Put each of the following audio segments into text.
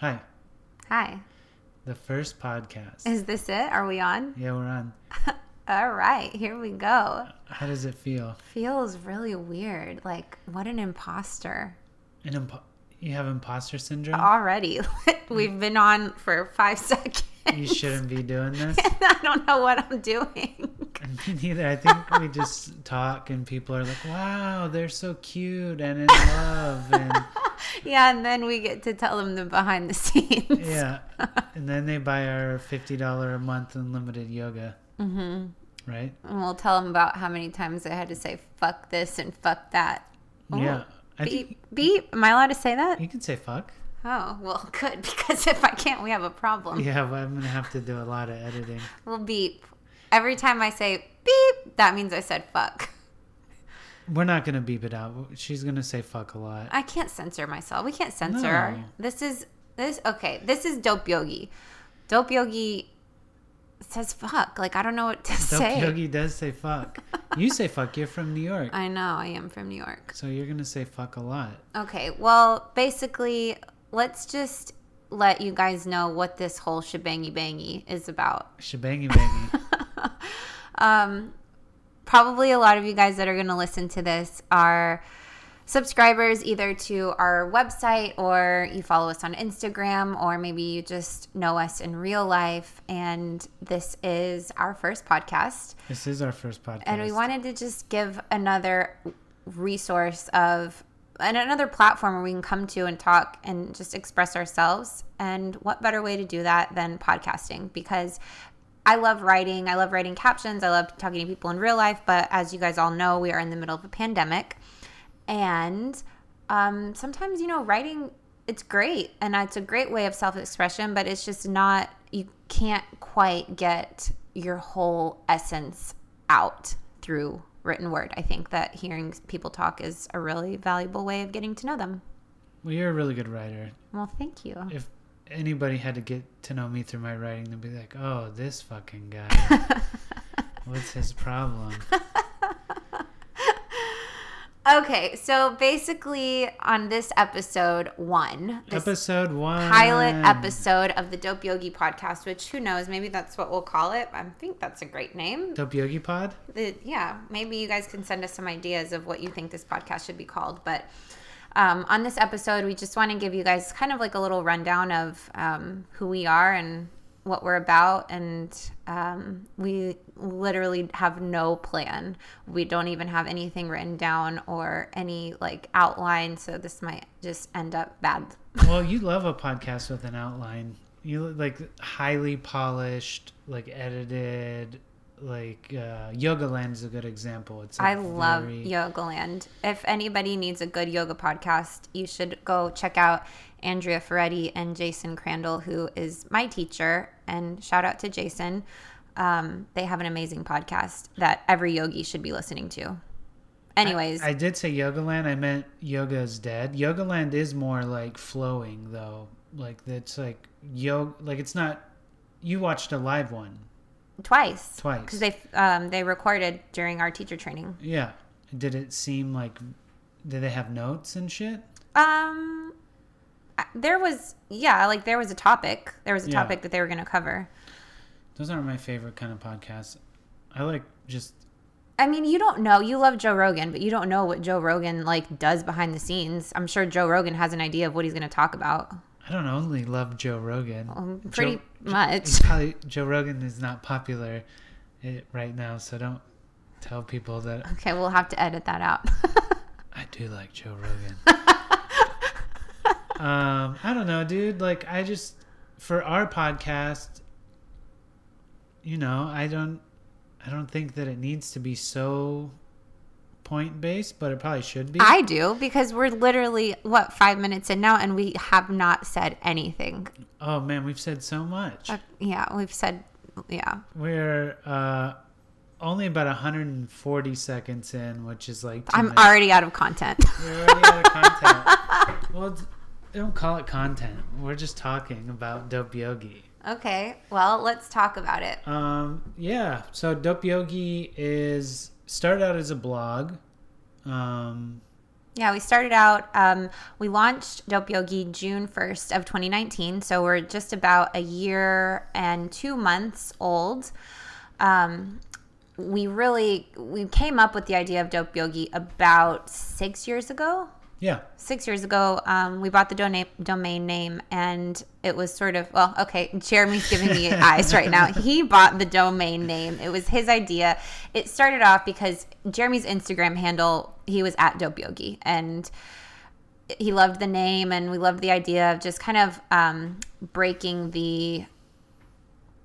Hi, Hi. the first podcast. Is this it? Are we on? yeah, we're on. All right, here we go. How does it feel? Feels really weird. Like, what an imposter. An impo- you have imposter syndrome? Already. We've been on for five seconds. You shouldn't be doing this. I don't know what I'm doing. Me neither. I think we just talk and people are like, wow, they're so cute and in love. And yeah, and then we get to tell them the behind the scenes. yeah. And then they buy our $50 a month unlimited yoga. Mm-hmm. Right? And we'll tell them about how many times I had to say fuck this and fuck that. Ooh, yeah. I Beep, think beep. Am I allowed to say that? you can say fuck. Oh, well, good, because if I can't, we have a problem. Yeah, but I'm going to have to do a lot of editing. We'll beep. Every time I say beep, that means I said fuck. We're not going to beep it out. She's going to say fuck a lot. I can't censor myself. We can't censor. No. This is this okay. This is Dope Yogi. Dope Yogi says fuck. Like I don't know what to Dope say. Yogi does say fuck. You say fuck. You're from New York. I know I am from New York. So you're going to say fuck a lot. Okay, well, basically, let's just let you guys know what this whole shebangy bangy is about. Shebangy bangy. Um, probably a lot of you guys that are going to listen to this are subscribers either to our website or you follow us on Instagram or maybe you just know us in real life. And this is our first podcast. this is our first podcast. And we wanted to just give another resource of and another platform where we can come to and talk and just express ourselves. And what better way to do that than podcasting? Because I love writing. I love writing captions. I love talking to people in real life. But as you guys all know, we are in the middle of a pandemic. And um, sometimes, you know, writing, it's great. And it's a great way of self expression, but it's just not, you can't quite get your whole essence out through written word. I think that hearing people talk is a really valuable way of getting to know them. Well, you're a really good writer. Well, thank you. If anybody had to get to know me through my writing, they'd be like, oh, this fucking guy. What's his problem? Okay, so basically, on this episode one, this episode one. pilot episode of the Dope Yogi podcast, which who knows, maybe that's what we'll call it. I think that's a great name. Dope Yogi Pod? The, yeah, maybe you guys can send us some ideas of what you think this podcast should be called. But um, on this episode, we just want to give you guys kind of like a little rundown of um, who we are and what we're about. And um, we literally have no plan. We don't even have anything written down or any like outline. So this might just end up bad. Well, you love a podcast with an outline. You like highly polished, like edited, like uh, Yoga Land is a good example. It's I love very- Yoga Land. If anybody needs a good yoga podcast, you should go check out Andrea Ferretti and Jason Crandell, who is my teacher. And shout out to Jason. Um, they have an amazing podcast that every yogi should be listening to. Anyways, I, I did say Yoga Land. I meant Yoga is dead. Yoga Land is more like flowing though. Like it's like yoga. Like it's not. You watched a live one. Twice, Twice. because they um, they recorded during our teacher training. Yeah. Did it seem like? Did they have notes and shit? Um, there was yeah, like there was a topic. There was a Yeah. topic that they were going to cover. Those aren't my favorite kind of podcasts. I like just I mean, you don't know. You love Joe Rogan, but you don't know what Joe Rogan like does behind the scenes. I'm sure Joe Rogan has an idea of what he's going to talk about. I don't only love Joe Rogan. Um, pretty Joe- much. Probably Joe Rogan is not popular eh, right now, so don't tell people that Okay, we'll have to edit that out. I do like Joe Rogan. um, I don't know, dude. Like, I just for our podcast, you know, I don't, I don't think that it needs to be so point based, but it probably should be. I do because we're literally what five minutes in now, and we have not said anything. oh man, we've said so much. Uh, yeah, we've said yeah. We're uh, only about 140 seconds in, which is like. I'm minutes. already out of content. We're already out of content. well, don't call it content. We're just talking about Dope Yogi. okay, well, let's talk about it. Um, yeah. So Dope Yogi is started out as a blog. Um, Yeah, we started out, um, we launched Dope Yogi June 1st of 2019. So we're just about a year and two months old. Um, we really, we came up with the idea of Dope Yogi about six years ago. Yeah. Six years ago, um, we bought the dona- domain name, and it was sort of well, okay. Jeremy's giving me eyes right now. He bought the domain name. It was his idea. It started off because Jeremy's Instagram handle he was at Dope Yogi, and he loved the name, and we loved the idea of just kind of um, breaking the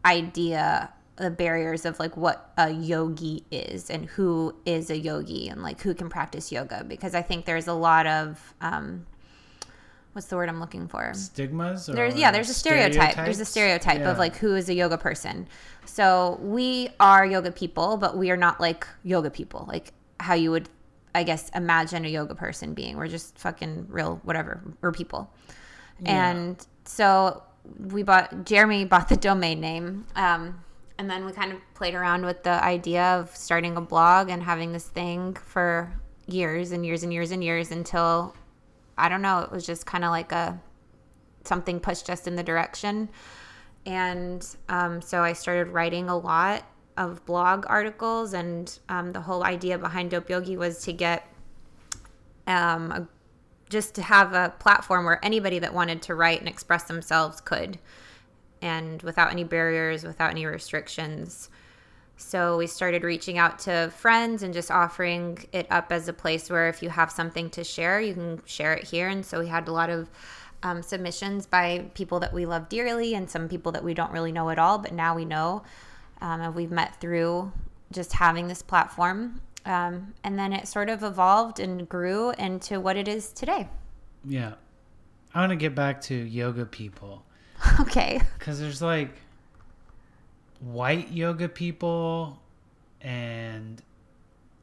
idea the barriers of like what a yogi is and who is a yogi and like who can practice yoga because I think there's a lot of um, what's the word I'm looking for? Stigmas? Or There's yeah, there's a stereotype. There's a stereotype of like who is a yoga person. So we are yoga people, but we are not like yoga people, like how you would, I guess, imagine a yoga person being. We're just fucking real, whatever. We're people. Yeah. And so we bought Jeremy bought the domain name. Um, and then we kind of played around with the idea of starting a blog and having this thing for years and years and years and years until I don't know, it was just kind of like a something pushed us in the direction. And um, so I started writing a lot of blog articles, and um, the whole idea behind Dope Yogi was to get um, a, just to have a platform where anybody that wanted to write and express themselves could, and without any barriers, without any restrictions. So we started reaching out to friends and just offering it up as a place where if you have something to share, you can share it here. And so we had a lot of um, submissions by people that we love dearly and some people that we don't really know at all, but now we know. Um, and we've met through just having this platform. Um, and then it sort of evolved and grew into what it is today. Yeah. I want to get back to yoga people okay. because there's like white yoga people and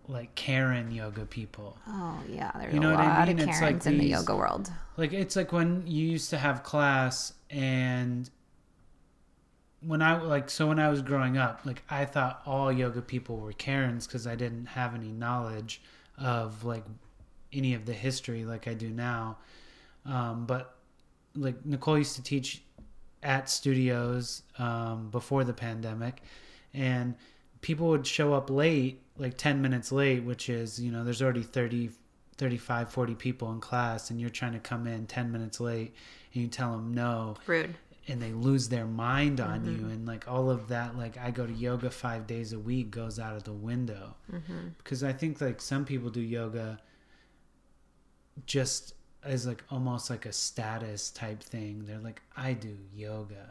like Karen yoga people. Oh, yeah. There's You know a what I lot mean? of It's Karens like in the yoga world. Like it's like when you used to have class and when I like so when I was growing up, like I thought all yoga people were Karens because I didn't have any knowledge of like any of the history like I do now. Um, but like Nicole used to teach at studios um, before the pandemic, and people would show up late, like 10 minutes late, which is, you know, there's already 30, 35, 40 people in class, and you're trying to come in 10 minutes late, and you tell them no, Rude. and they lose their mind on you. And like all of that, like I go to yoga five days a week goes out of the window. Because I think like some people do yoga just as like almost like a status type thing. They're like, I do yoga.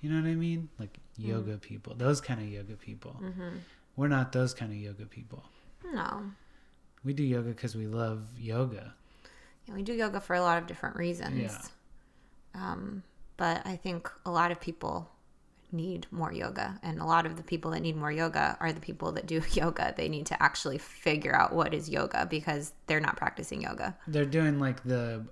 You know what I mean? Like yoga people, those kind of yoga people. We're not those kind of yoga people. No. We do yoga because we love yoga. Yeah, we do yoga for a lot of different reasons. Yeah. Um, but I think a lot of people need more yoga. And a lot of the people that need more yoga are the people that do yoga. They need to actually figure out what is yoga because they're not practicing yoga. They're doing like the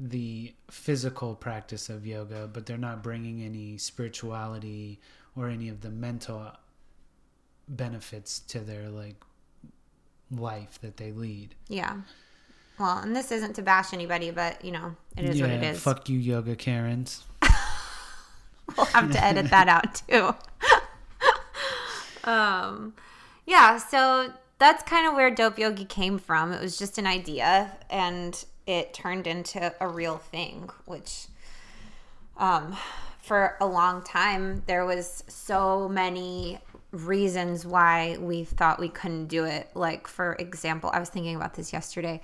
the physical practice of yoga, but they're not bringing any spirituality or any of the mental benefits to their like life that they lead. Yeah. Well, and this isn't to bash anybody, but you know, it is what it is. Fuck you, yoga Karens. We'll have to edit that out too. um, yeah, so that's kind of where Dope Yogi came from. It was just an idea, and it turned into a real thing. Which, um, for a long time, there was so many reasons why we thought we couldn't do it. Like, for example, I was thinking about this yesterday.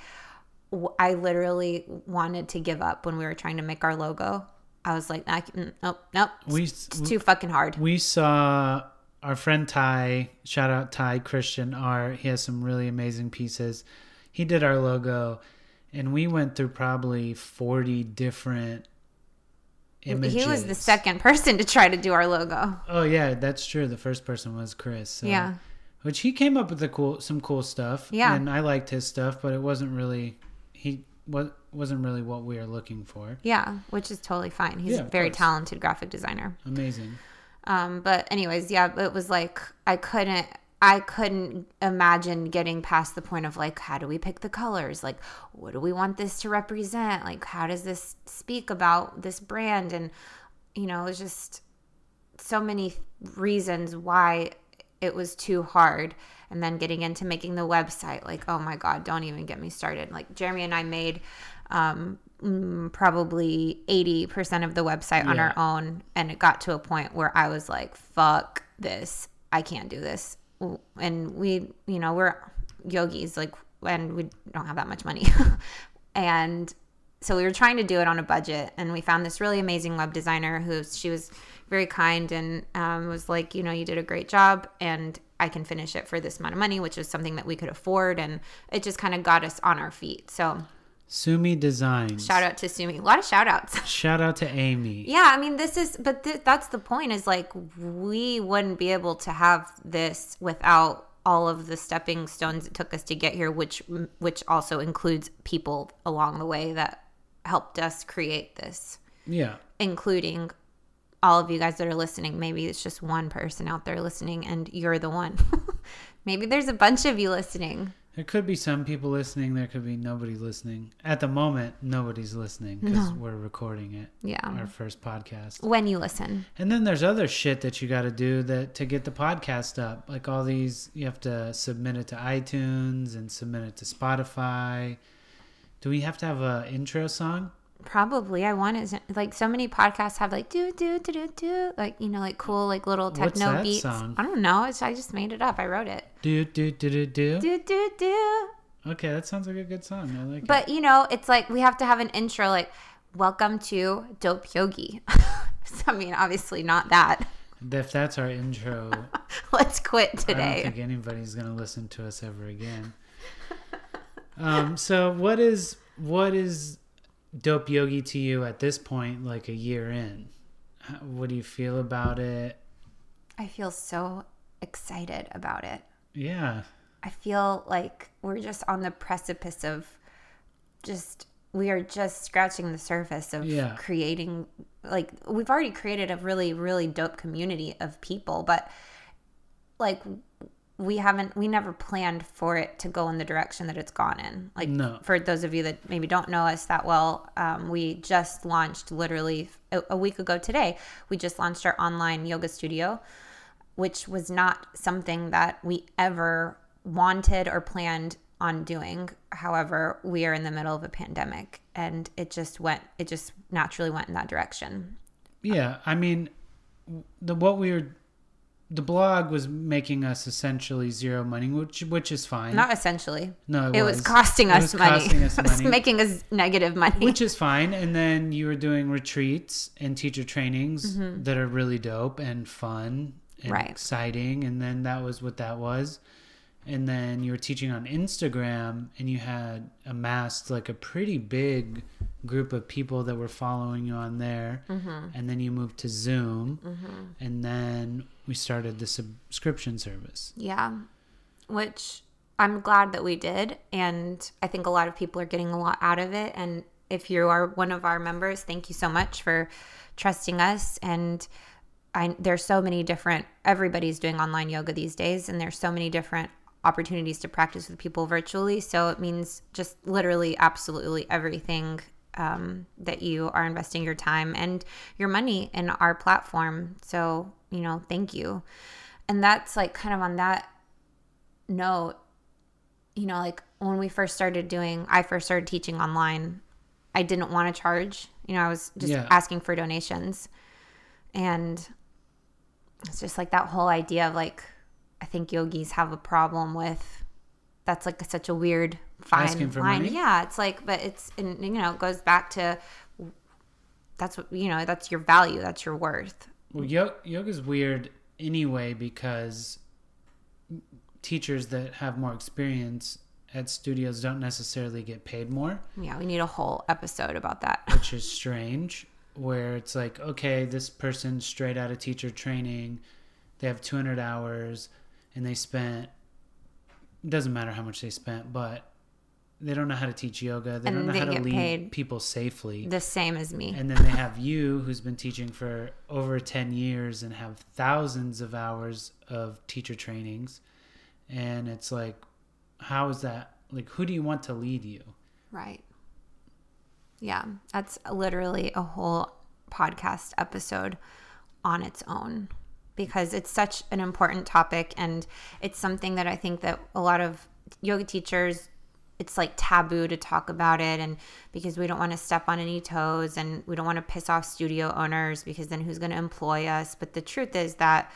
I literally wanted to give up when we were trying to make our logo. I was like, I can, mm, nope, nope. We It's too fucking hard. we saw our friend Ty, shout out Ty Christian Art. He has some really amazing pieces. He did our logo, and we went through probably 40 different images. He was the second person to try to do our logo. Oh yeah, that's true. The first person was Chris. So. Yeah. Which he came up with the cool, some cool stuff. Yeah. And I liked his stuff, but it wasn't really he what wasn't really what we were looking for. Yeah, which is totally fine. He's Yeah, a very course. talented graphic designer. Amazing. Um, but anyways, yeah, it was like I couldn't. I couldn't imagine getting past the point of like, how do we pick the colors? Like, what do we want this to represent? Like, how does this speak about this brand? And, you know, it was just so many reasons why it was too hard. And then getting into making the website, like, oh my God, don't even get me started. Like, Jeremy and I made um, mm, probably 80% of the website on our own. And it got to a point where I was like, fuck this. I can't do this. And we, you know, we're yogis, like, and we don't have that much money. and so we were trying to do it on a budget and we found this really amazing web designer who she was very kind and um, was like you know you did a great job and i can finish it for this amount of money which is something that we could afford and it just kind of got us on our feet so Sumi Designs. shout out to sumi a lot of shout outs Shout out to Amy. yeah i mean this is but th- that's the point is like we wouldn't be able to have this without all of the stepping stones it took us to get here which which also includes people along the way that helped us create this Yeah. including all of you guys that are listening. Maybe it's just one person out there listening and you're the one. Maybe there's a bunch of you listening. There could be some people listening. There could be nobody listening. At the moment, nobody's listening because we're recording it. Yeah. Our first podcast. When you listen. And then there's other shit that you got to do that to get the podcast up. Like all these, you have to submit it to iTunes and submit it to Spotify. Do we have to have a intro song? Probably. I want it. Like so many podcasts have like do do do do do like you know like cool like little techno beats. song? I don't know. It's I just made it up. I wrote it. Do do do do do. Do do do. Okay, that sounds like a good song. I like it. But you know, it's like we have to have an intro like welcome to Dope Yogi. I mean, obviously not that. If that's our intro, Let's quit today. I don't think anybody's gonna listen to us ever again. Um, so what is what is dope yogi to you at this point? Like a year in, what do you feel about it? I feel so excited about it. Yeah, I feel like we're just on the precipice of just we are just scratching the surface of Yeah. creating like we've already created a really really dope community of people but like we haven't we never planned for it to go in the direction that it's gone in like No. for those of you that maybe don't know us that well um, we just launched literally a, a week ago today we just launched our online yoga studio which was not something that we ever wanted or planned on doing. However, we are in the middle of a pandemic and it just went it just naturally went in that direction. yeah. I mean, the what we were, the blog was making us essentially zero money, which which is fine. Not essentially. no, It was costing It us was money. costing us it was money. making us negative money. which is fine. And then you were doing retreats and teacher trainings that are really dope and fun and Mm-hmm. Right. exciting. And then that was what that was. And then you were teaching on Instagram and you had amassed like a pretty big group of people that were following you on there. Mm-hmm. And then you moved to Zoom. And then we started the subscription service. Yeah. Which I'm glad that we did. And I think a lot of people are getting a lot out of it. And if you are one of our members, thank you so much for trusting us. And I, there's so many different, everybody's doing online yoga these days. And there's so many different opportunities to practice with people virtually. So it means just literally absolutely everything um, that you are investing your time and your money in our platform. So, you know, thank you. And that's like kind of on that note, you know, like when we first started doing, I first started teaching online, I didn't want to charge. You know, I was just Yeah. asking for donations. And it's just like that whole idea of like, I think yogis have a problem with that's like such a weird fine Asking for line. money? Yeah, it's like, but it's, and, you know, it goes back to that's what, you know, that's your value, that's your worth. Well, yo- yoga's weird anyway because teachers that have more experience at studios don't necessarily get paid more, Yeah, we need a whole episode about that. which is strange. Where it's like, okay, this person straight out of teacher training, they have 200 hours and they spent, it doesn't matter how much they spent, but they don't know how to teach yoga. They don't And know they how to lead people safely. The same as me. And then they have you, who's been teaching for over 10 years and have thousands of hours of teacher trainings. and it's like how is that like who do you want to lead you Right. Yeah, that's literally a whole podcast episode on its own because it's such an important topic and it's something that I think that a lot of yoga teachers it's like taboo to talk about it and because we don't want to step on any toes and we don't want to piss off studio owners because then who's going to employ us but the truth is that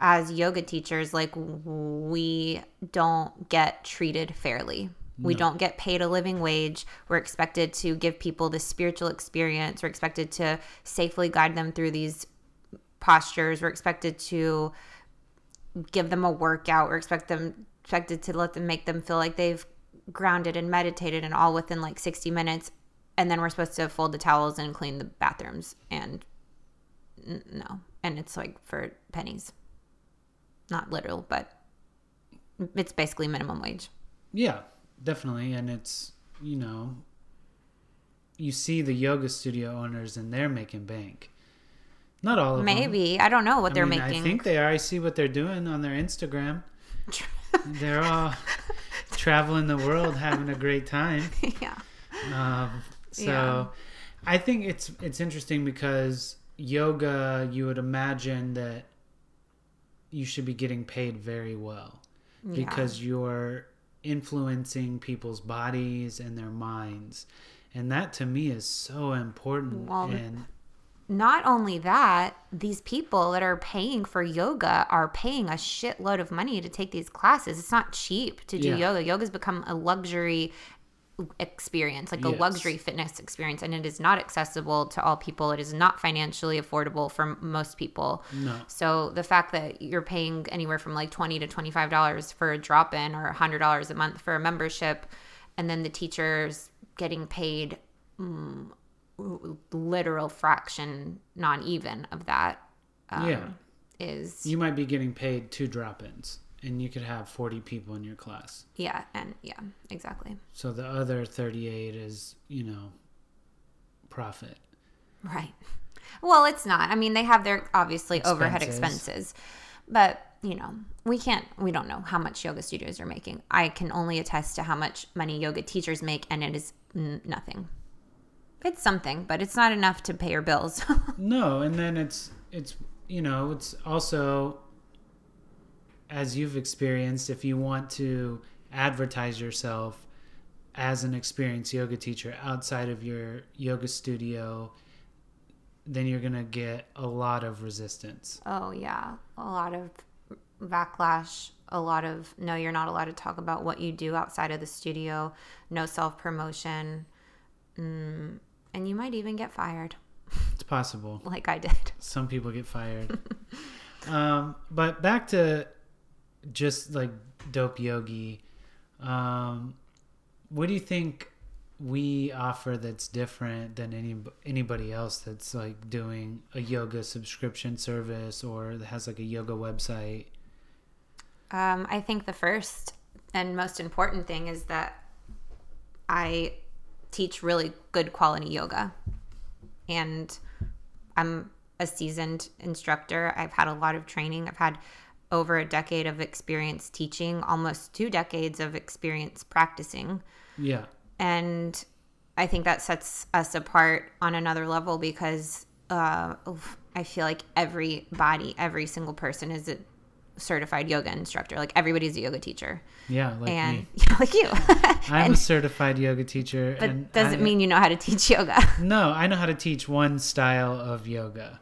as yoga teachers like we don't get treated fairly we don't get paid a living wage. We're expected to give people this spiritual experience. We're expected to safely guide them through these postures. We're expected to give them a workout. We're expect them expected to let them make them feel like they've grounded and meditated and all within like 60 minutes. And then we're supposed to fold the towels and clean the bathrooms. And no. And it's like for pennies. Not literal, but it's basically minimum wage. Yeah, definitely. And it's, you know, you see the yoga studio owners and they're making bank. Not all of them. Maybe. I don't know what I they're mean, making. I think they are. I see what they're doing on their Instagram. they're all traveling the world, having a great time. yeah. Um, so Yeah. I think it's it's interesting because yoga, you would imagine that you should be getting paid very well Yeah. because you're influencing people's bodies and their minds. And that to me is so important. Well, and Not only that, these people that are paying for yoga are paying a shitload of money to take these classes. It's not cheap to do Yeah. yoga. Yoga's become a luxury experience, like a luxury fitness experience, and it is not accessible to all people. It is not financially affordable for most people. no. So the fact that you're paying anywhere from like twenty to twenty five dollars for a drop in or hundred dollars a month for a membership, and then the teachers getting paid mm, literal fraction, not even of that. Um, Yeah. is You might be getting paid two drop ins and you could have 40 people in your class. yeah, and yeah, exactly So the other 38 is, you know, profit. right. Well, it's not. I mean, they have their obviously overhead Expenses. expenses, but you know, we can't. We don't know how much yoga studios are making. I can only attest to how much money yoga teachers make, and it is n- nothing. It's something, but it's not enough to pay your bills. No, and then it's it's you know, it's also as you've experienced if you want to advertise yourself as an experienced yoga teacher outside of your yoga studio, then you're going to get a lot of resistance. Oh yeah, a lot of backlash, a lot of no, you're not allowed to talk about what you do outside of the studio, no self promotion, mm, and you might even get fired, It's possible. like I did. Some people get fired. um, but back to just like dope yogi. Um, what do you think we offer that's different than any anybody else that's like doing a yoga subscription service or has like a yoga website? Um, I think the first and most important thing is that I teach really good quality yoga. And I'm a seasoned instructor. I've had a lot of training. I've had over a decade of experience teaching, almost two decades of experience practicing. Yeah, And I think that sets us apart on another level because uh, I feel like every body, every single person is a certified yoga instructor. Like everybody's a yoga teacher. yeah, like and me. yeah, like you. I'm and, a certified yoga teacher, but doesn't I- mean you know how to teach yoga, no. I know how to teach one style of yoga.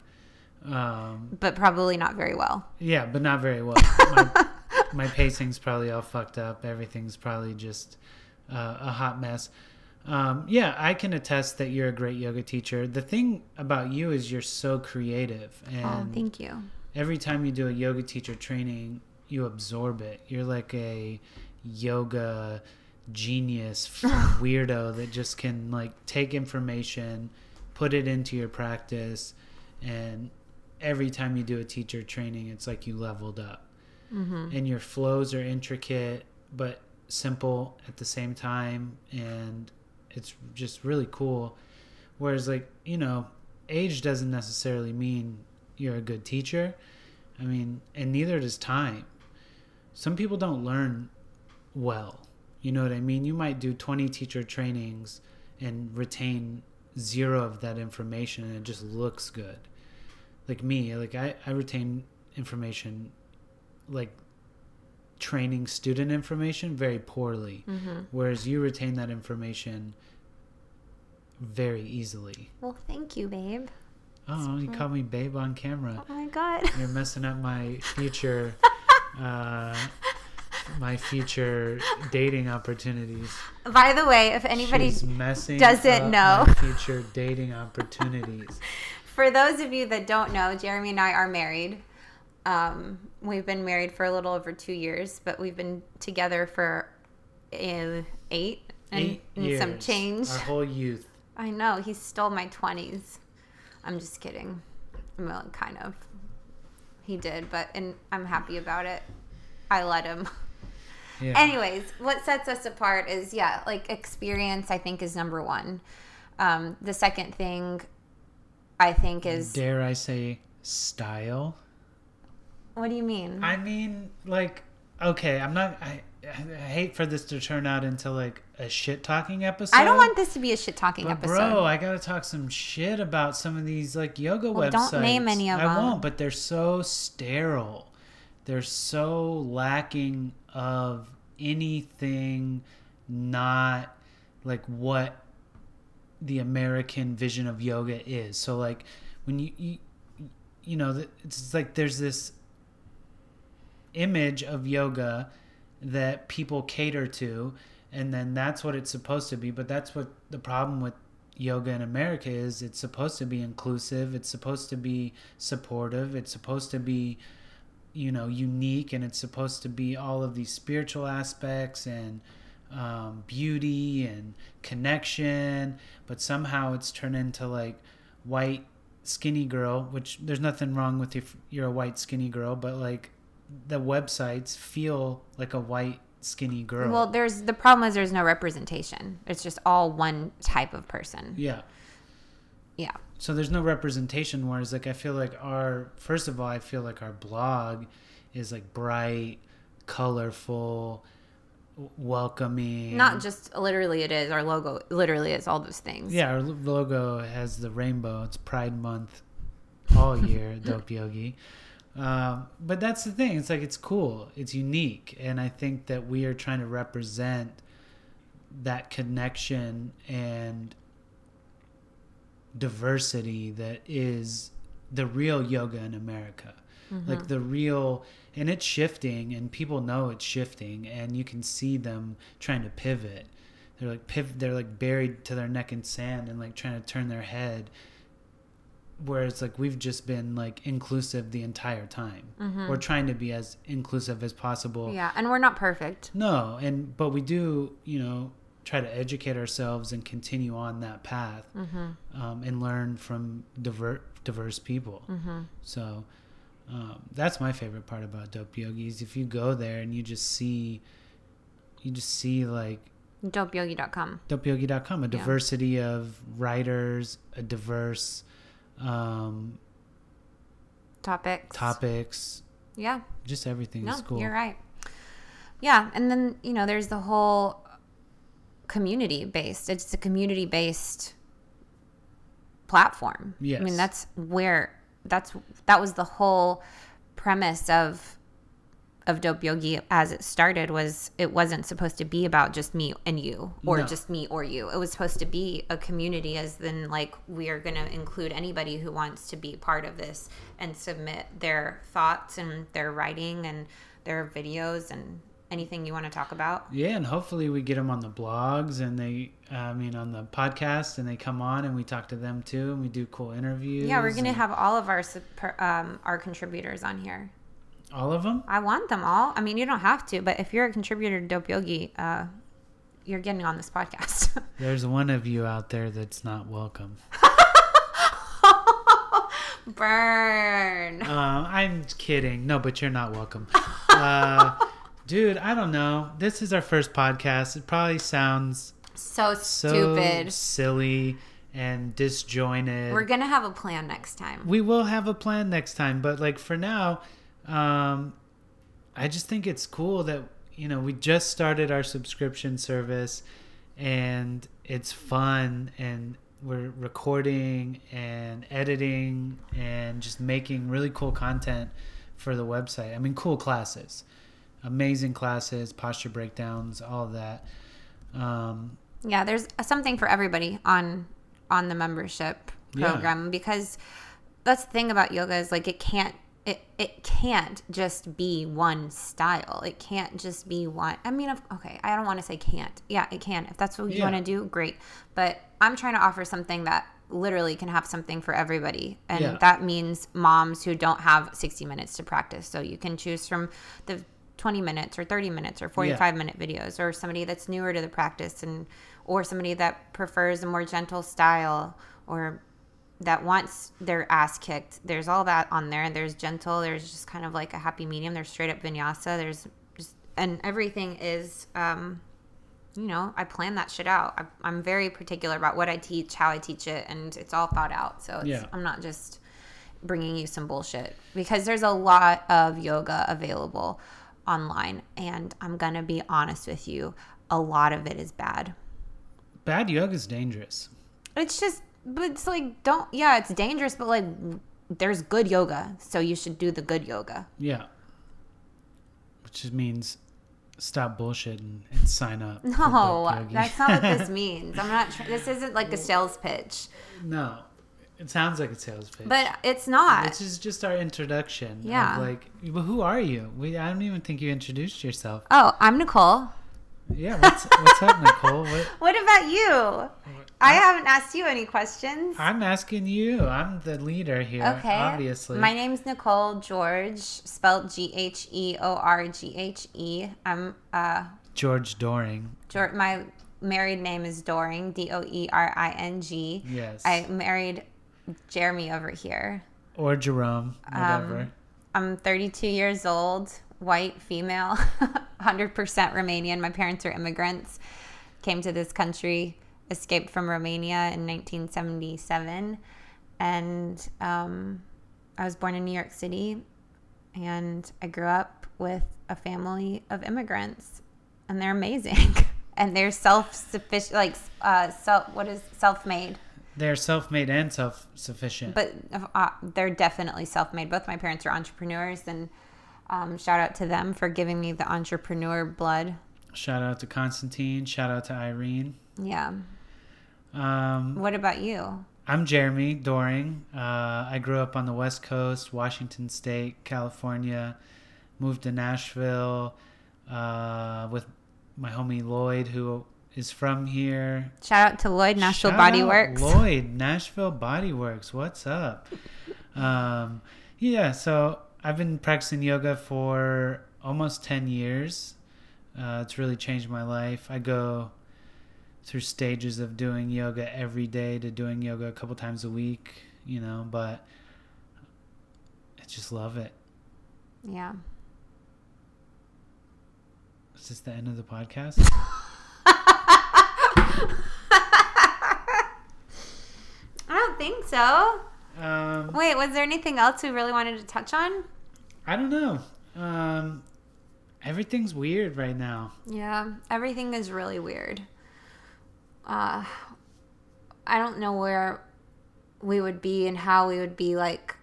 Um, but probably not very well. Yeah, but not very well. My, my pacing's probably all fucked up. Everything's probably just uh, a hot mess. Um, yeah, I can attest that you're a great yoga teacher. The thing about you is you're so creative, and Oh, thank you. Every time you do a yoga teacher training, you absorb it. You're like a yoga genius weirdo that just can like take information, put it into your practice, and every time you do a teacher training, it's like you leveled up. Mm-hmm. And your flows are intricate but simple at the same time, and it's just really cool. Whereas, like you know, age doesn't necessarily mean you're a good teacher. I mean, and neither does time. some people don't learn well. You know what I mean? You might do 20 teacher trainings and retain zero of that information and it just looks good. Like me, like I, I retain information like training student information very poorly. Mm-hmm. Whereas you retain that information very easily. Well, thank you, babe. Oh, you call me babe on camera. Oh my god. You're messing up my future, uh, my future dating opportunities. By the way, if anybody She's messing doesn't up know. my future dating opportunities. For those of you that don't know, Jeremy and I are married. Um, we've been married for a little over two years, but we've been together for uh, eight and, Eight and some change. Our whole youth. I know he stole my twenties. I'm just kidding. Well, kind of. He did, but and I'm happy about it. I let him. Yeah. Anyways, what sets us apart is yeah, like experience. I think is number one. Um, the second thing, I think is Dare I say style? what do you mean? I mean, like, okay, I'm not. I, I hate for this to turn out into like a shit talking episode. I don't want this to be a shit talking episode. bro, I gotta talk some shit about some of these like yoga Well, websites. don't name any of I them. won't, but they're so sterile. They're so lacking of anything not like what the American vision of yoga is. So like when you you, you know it's like there's this image of yoga that people cater to and then that's what it's supposed to be. But that's what the problem with yoga in America is. It's supposed to be inclusive. It's supposed to be supportive. It's supposed to be you know unique and it's supposed to be all of these spiritual aspects and um, beauty and connection. But somehow it's turned into like white skinny girl which there's nothing wrong with if you're a white skinny girl but like the websites feel like a white skinny girl Well, there's the problem is there's no representation. It's just all one type of person. yeah Yeah. so there's no representation whereas like i feel like our first of all i feel like our blog is like bright colorful welcoming Not just literally it is our logo literally is all those things. yeah our logo has the rainbow it's pride month all year dope yogi um, but that's the thing it's like it's cool it's unique and i think that we are trying to represent that connection and diversity that is the real yoga in America. Like the real, and it's shifting, and people know it's shifting, and you can see them trying to pivot. They're like piv- they're like buried to their neck in sand and like trying to turn their head. Whereas like we've just been like inclusive the entire time. We're trying to be as inclusive as possible. Yeah, and we're not perfect. No, and but we do, you know, try to educate ourselves and continue on that path, um, and learn from diver- diverse people. So um, that's my favorite part about Dope Yogis. If you go there and you just see, you just see like Dopeyogi.com. dopeyogi.com, a diversity of writers, a diverse um, Topics. topics, Yeah. just everything No, is cool. you're right. Yeah, and then you know, there's the whole community based. It's a community based platform. Yeah. I mean, that's where that's that was the whole premise of of Dope Yogi as it started was it wasn't supposed to be about just me and you or No. just me or you. It was supposed to be a community as then like we are going to include anybody who wants to be part of this and submit their thoughts and their writing and their videos and anything you want to talk about. Yeah, and hopefully we get them on the blogs and they, I mean, on the podcast, and they come on and we talk to them too, and we do cool interviews. Yeah, we're going to and- have all of our um, our contributors on here. All of them. I want them all. I mean, you don't have to, but if you're a contributor to Dope Yogi, uh, you're getting on this podcast. There's one of you out there that's not welcome. Burn. Uh, I'm kidding. No, but you're not welcome. Uh, dude, I don't know. This is our first podcast. It probably sounds So so stupid. silly and disjointed. We're gonna have a plan next time. we will have a plan next time but like for now um I just think it's cool that you know we just started our subscription service, and it's fun and we're recording and editing and just making really cool content for the website. I mean, cool classes, amazing classes, posture breakdowns, all of that. Um, yeah, there's something for everybody on on the membership Yeah. program because that's the thing about yoga is like it can't it, it can't just be one style. It can't just be one. I mean, of- okay, I don't want to say can't. Yeah, it can. If that's what you Yeah. want to do, great. But I'm trying to offer something that literally can have something for everybody. And Yeah. that means moms who don't have 60 minutes to practice. So you can choose from the 20 minutes or 30 minutes or 45 minute videos or somebody that's newer to the practice and or somebody that prefers a more gentle style or that wants their ass kicked. There's all that on there. There's gentle. There's just kind of like a happy medium. There's straight up vinyasa. There's just and everything is, um, you know, I plan that shit out. I, I'm very particular about what I teach, how I teach it, and it's all thought out. So it's, Yeah. I'm not just bringing you some bullshit because there's a lot of yoga available online, and I'm gonna be honest with you, a lot of it is bad. bad yoga is dangerous. It's just, but it's like, don't, yeah, it's dangerous, but like, there's good yoga, so you should do the good yoga. Yeah. Which just means stop bullshitting and, sign up. No, that's not what this means. I'm not, tr- this isn't like a sales pitch, no. It sounds like a sales pitch. but it's not. This is just our introduction. Yeah. like, well, who are you? We, I don't even think you introduced yourself. Oh, I'm Nicole. Yeah. What's, what's up, Nicole? What, What about you? I haven't asked you any questions. I'm asking you. I'm the leader here. Okay. Obviously. My name's Nicole Gheorghe, spelled G H E O R G H E. I'm uh Gheorghe Doering. Geor my married name is Doering, D O E R I N G. Yes. I married Jeremy over here. or Jerome. Whatever. I'm 32 years old, white, female, 100% Romanian. My parents are immigrants. Came to this country, escaped from Romania in 1977. And um, I was born in New York City. And I grew up with a family of immigrants. And they're amazing. and they're self sufficient, like, uh, self, what is self made? They're self-made and self-sufficient. but uh, they're definitely self-made. Both my parents are entrepreneurs, and um, shout out to them for giving me the entrepreneur blood. shout out to Constantine. Shout out to Irene. Yeah. Um, What about you? I'm Jeremy Doering. Uh, I grew up on the West Coast, Washington State, California. Moved to Nashville uh, with my homie Lloyd, who is from here. Shout out to Lloyd Nashville Shout Body Works. Lloyd, Nashville Body Works. What's up? um, yeah, so I've been practicing yoga for almost 10 years. Uh, it's really changed my life. I go through stages of doing yoga every day to doing yoga a couple times a week, you know, but I just love it. Yeah. Is this the end of the podcast? I don't think so. Um, Wait, was there anything else we really wanted to touch on? I don't know. Um, everything's weird right now. Yeah, everything is really weird. Uh, I don't know where we would be and how we would be like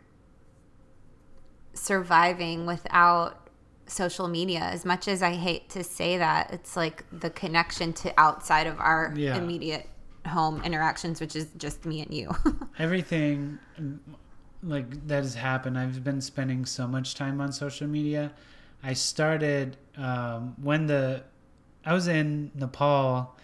surviving without social media. As much as I hate to say that, it's like the connection to outside of our Yeah. immediate home interactions, which is just me and you. everything mm, like that has happened i've been spending so much time on social media i started um, when the i was in nepal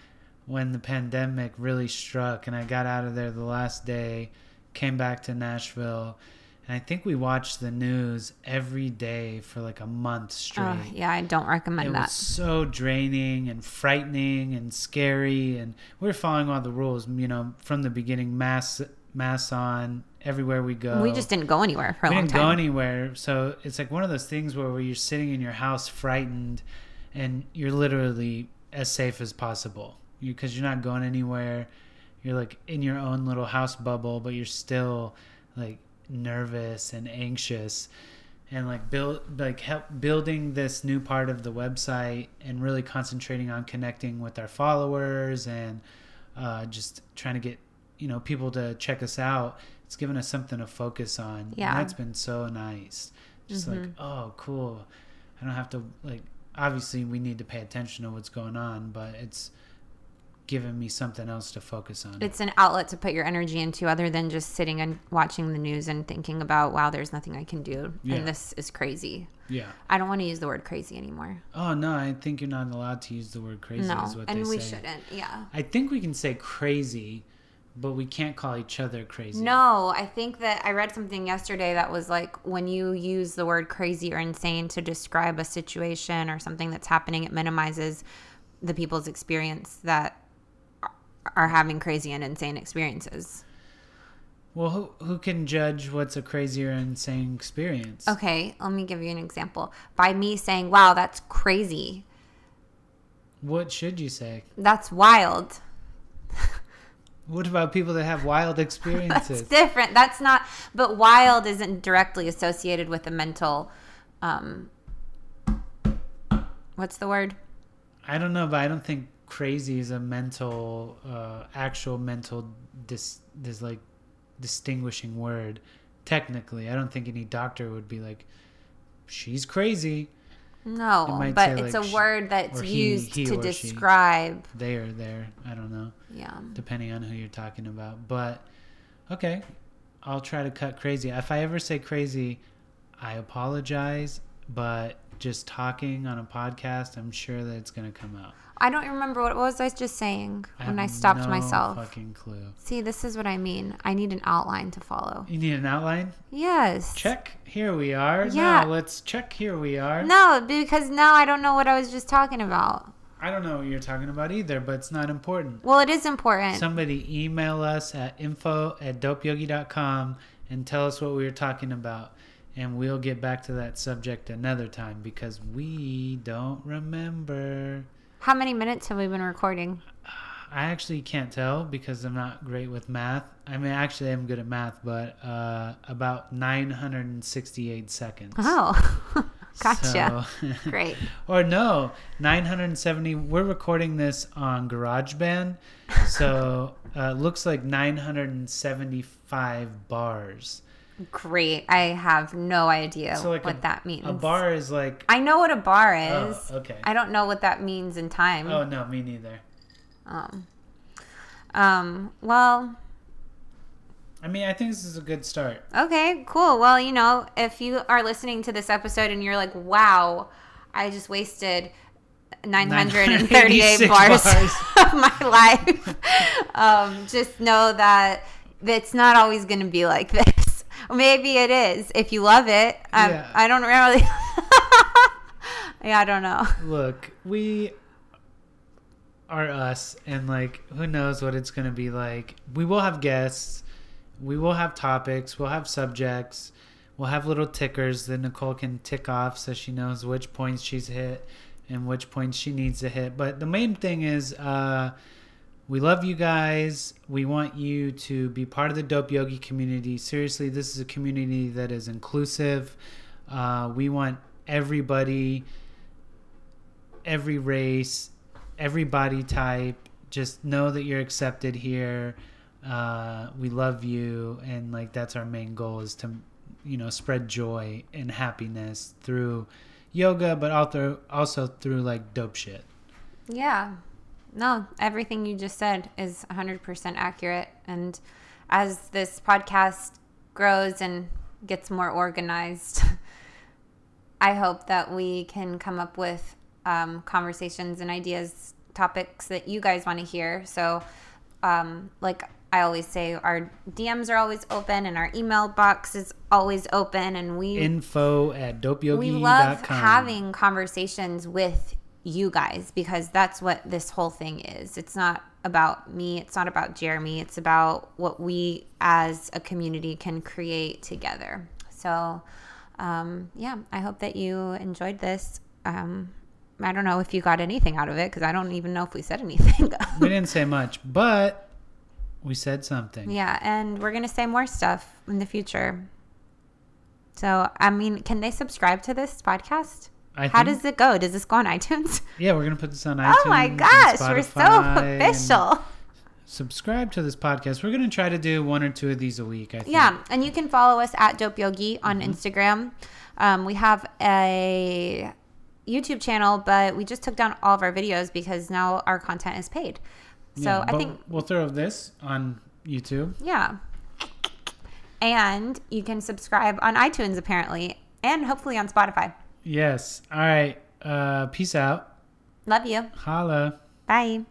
when the pandemic really struck and i got out of there the last day came back to nashville and i think we watched the news every day for like a month straight. yeah, I don't recommend it that. was so draining and frightening and scary and we are following all the rules you know from the beginning mass, mass on everywhere we go. We just didn't go anywhere for a we long didn't go anywhere so it's like one of those things where, where you're sitting in your house frightened and you're literally as safe as possible. Because you, are not going anywhere. You're like in your own little house bubble but you're still like nervous and anxious and like build like help building this new part of the website and really concentrating on connecting with our followers and uh, just trying to get you know people to check us out. It's given us something to focus on. Yeah. and that's been so nice. Just like oh cool. I don't have to like obviously we need to pay attention to what's going on but it's given me something else to focus on It's an outlet to put your energy into other than just sitting and watching the news and thinking about, wow, there's nothing I can do. Yeah. And this is crazy. yeah I don't want to use the word crazy anymore. oh no i think you're not allowed to use the word crazy no. is what And we say shouldn't. Yeah. I think we can say crazy, but we can't call each other crazy. No, I think that I read something yesterday that was like when you use the word crazy or insane to describe a situation or something that's happening, it minimizes the people's experience that are having crazy and insane experiences. Well, who, who can judge what's a crazy or insane experience? Okay, let me give you an example. By me saying, wow, that's crazy, What should you say? that's wild. What about people that have wild experiences? That's different. That's not, but wild isn't directly associated with a mental, um, what's the word? I don't know, but I don't think crazy is a mental, uh, actual mental dis, dis like distinguishing word. Technically, I don't think any doctor would be like, "She's crazy." No, but it's like, a word that's he- used he to or she. describe. They are there. I don't know. Yeah. depending on who you're talking about. But okay, I'll try to cut crazy. If I ever say crazy, I apologize. But just talking on a podcast, I'm sure that it's gonna come out. I don't remember what was I just saying when I have stopped no myself. Fucking clue. See, this is what I mean. I need an outline to follow. You need an outline. Yes. Check. Here we are. Yeah. Now let's check. Here we are. No, because now I don't know what I was just talking about. I don't know what you're talking about either, but it's not important. Well, it is important. Somebody email us at info at dopeyogi.com and tell us what we were talking about. And we'll get back to that subject another time because we don't remember. How many minutes have we been recording? I actually can't tell because I'm not great with math. I mean, actually, I'm good at math, but uh, about 968 seconds. Oh, gotcha. So- Great. or no, 970. We're recording this on GarageBand, so uh, looks like 975 bars. Great. I have no idea So like what a, that means. A bar is like. I know what a bar Oh, is. okay. I don't know what that means in time. Oh no, me neither. Um, um, well, I mean, I think this is a good start. okay, cool. Well, you know, if you are listening to this episode and you're like, wow, I just wasted 938 bars, bars. of my life, um, just know that it's not always going to be like this. Maybe it is if you love it. Um, Yeah. I don't really. yeah, I don't know. Look, we are us, and like, who knows what it's gonna be like. We will have guests. We will have topics. We'll have subjects. We'll have little tickers that Nicole can tick off so she knows which points she's hit and which points she needs to hit. But the main thing is, uh, we love you guys. We want you to be part of the Dope Yogi community. Seriously, this is a community that is inclusive. Uh, we want everybody, every race, every body type. Just know that you're accepted here. Uh, we love you, and like that's our main goal is to, you know, spread joy and happiness through yoga, but also also through like dope shit. Yeah. No, everything you just said is 100% accurate. And as this podcast grows and gets more organized, I hope that we can come up with um, conversations and ideas, topics that you guys want to hear. So, um, like I always say, our DMs are always open and our email box is always open. And we Info at dopeyogi.com. we love having conversations with you guys because that's what this whole thing is. It's not about me, it's not about Jeremy, it's about what we as a community can create together. So, um, yeah, I hope that you enjoyed this. Um, I don't know if you got anything out of it because I don't even know if we said anything. we didn't say much, but we said something. yeah, and we're going to say more stuff in the future. So, I mean, can they subscribe to this podcast? I How think- does it go? Does this go on iTunes? Yeah, we're gonna put this on iTunes. oh my gosh, we're so official. Subscribe to this podcast. We're gonna try to do one or two of these a week. I think. Yeah, and you can follow us at Dope Yogi on Mm-hmm. Instagram. Um, we have a YouTube channel, but we just took down all of our videos because now our content is paid. So Yeah, I think, we'll throw this on YouTube. yeah. And you can subscribe on iTunes apparently, and hopefully on Spotify. Yes. All right. Uh, peace out. Love you. Holla. Bye.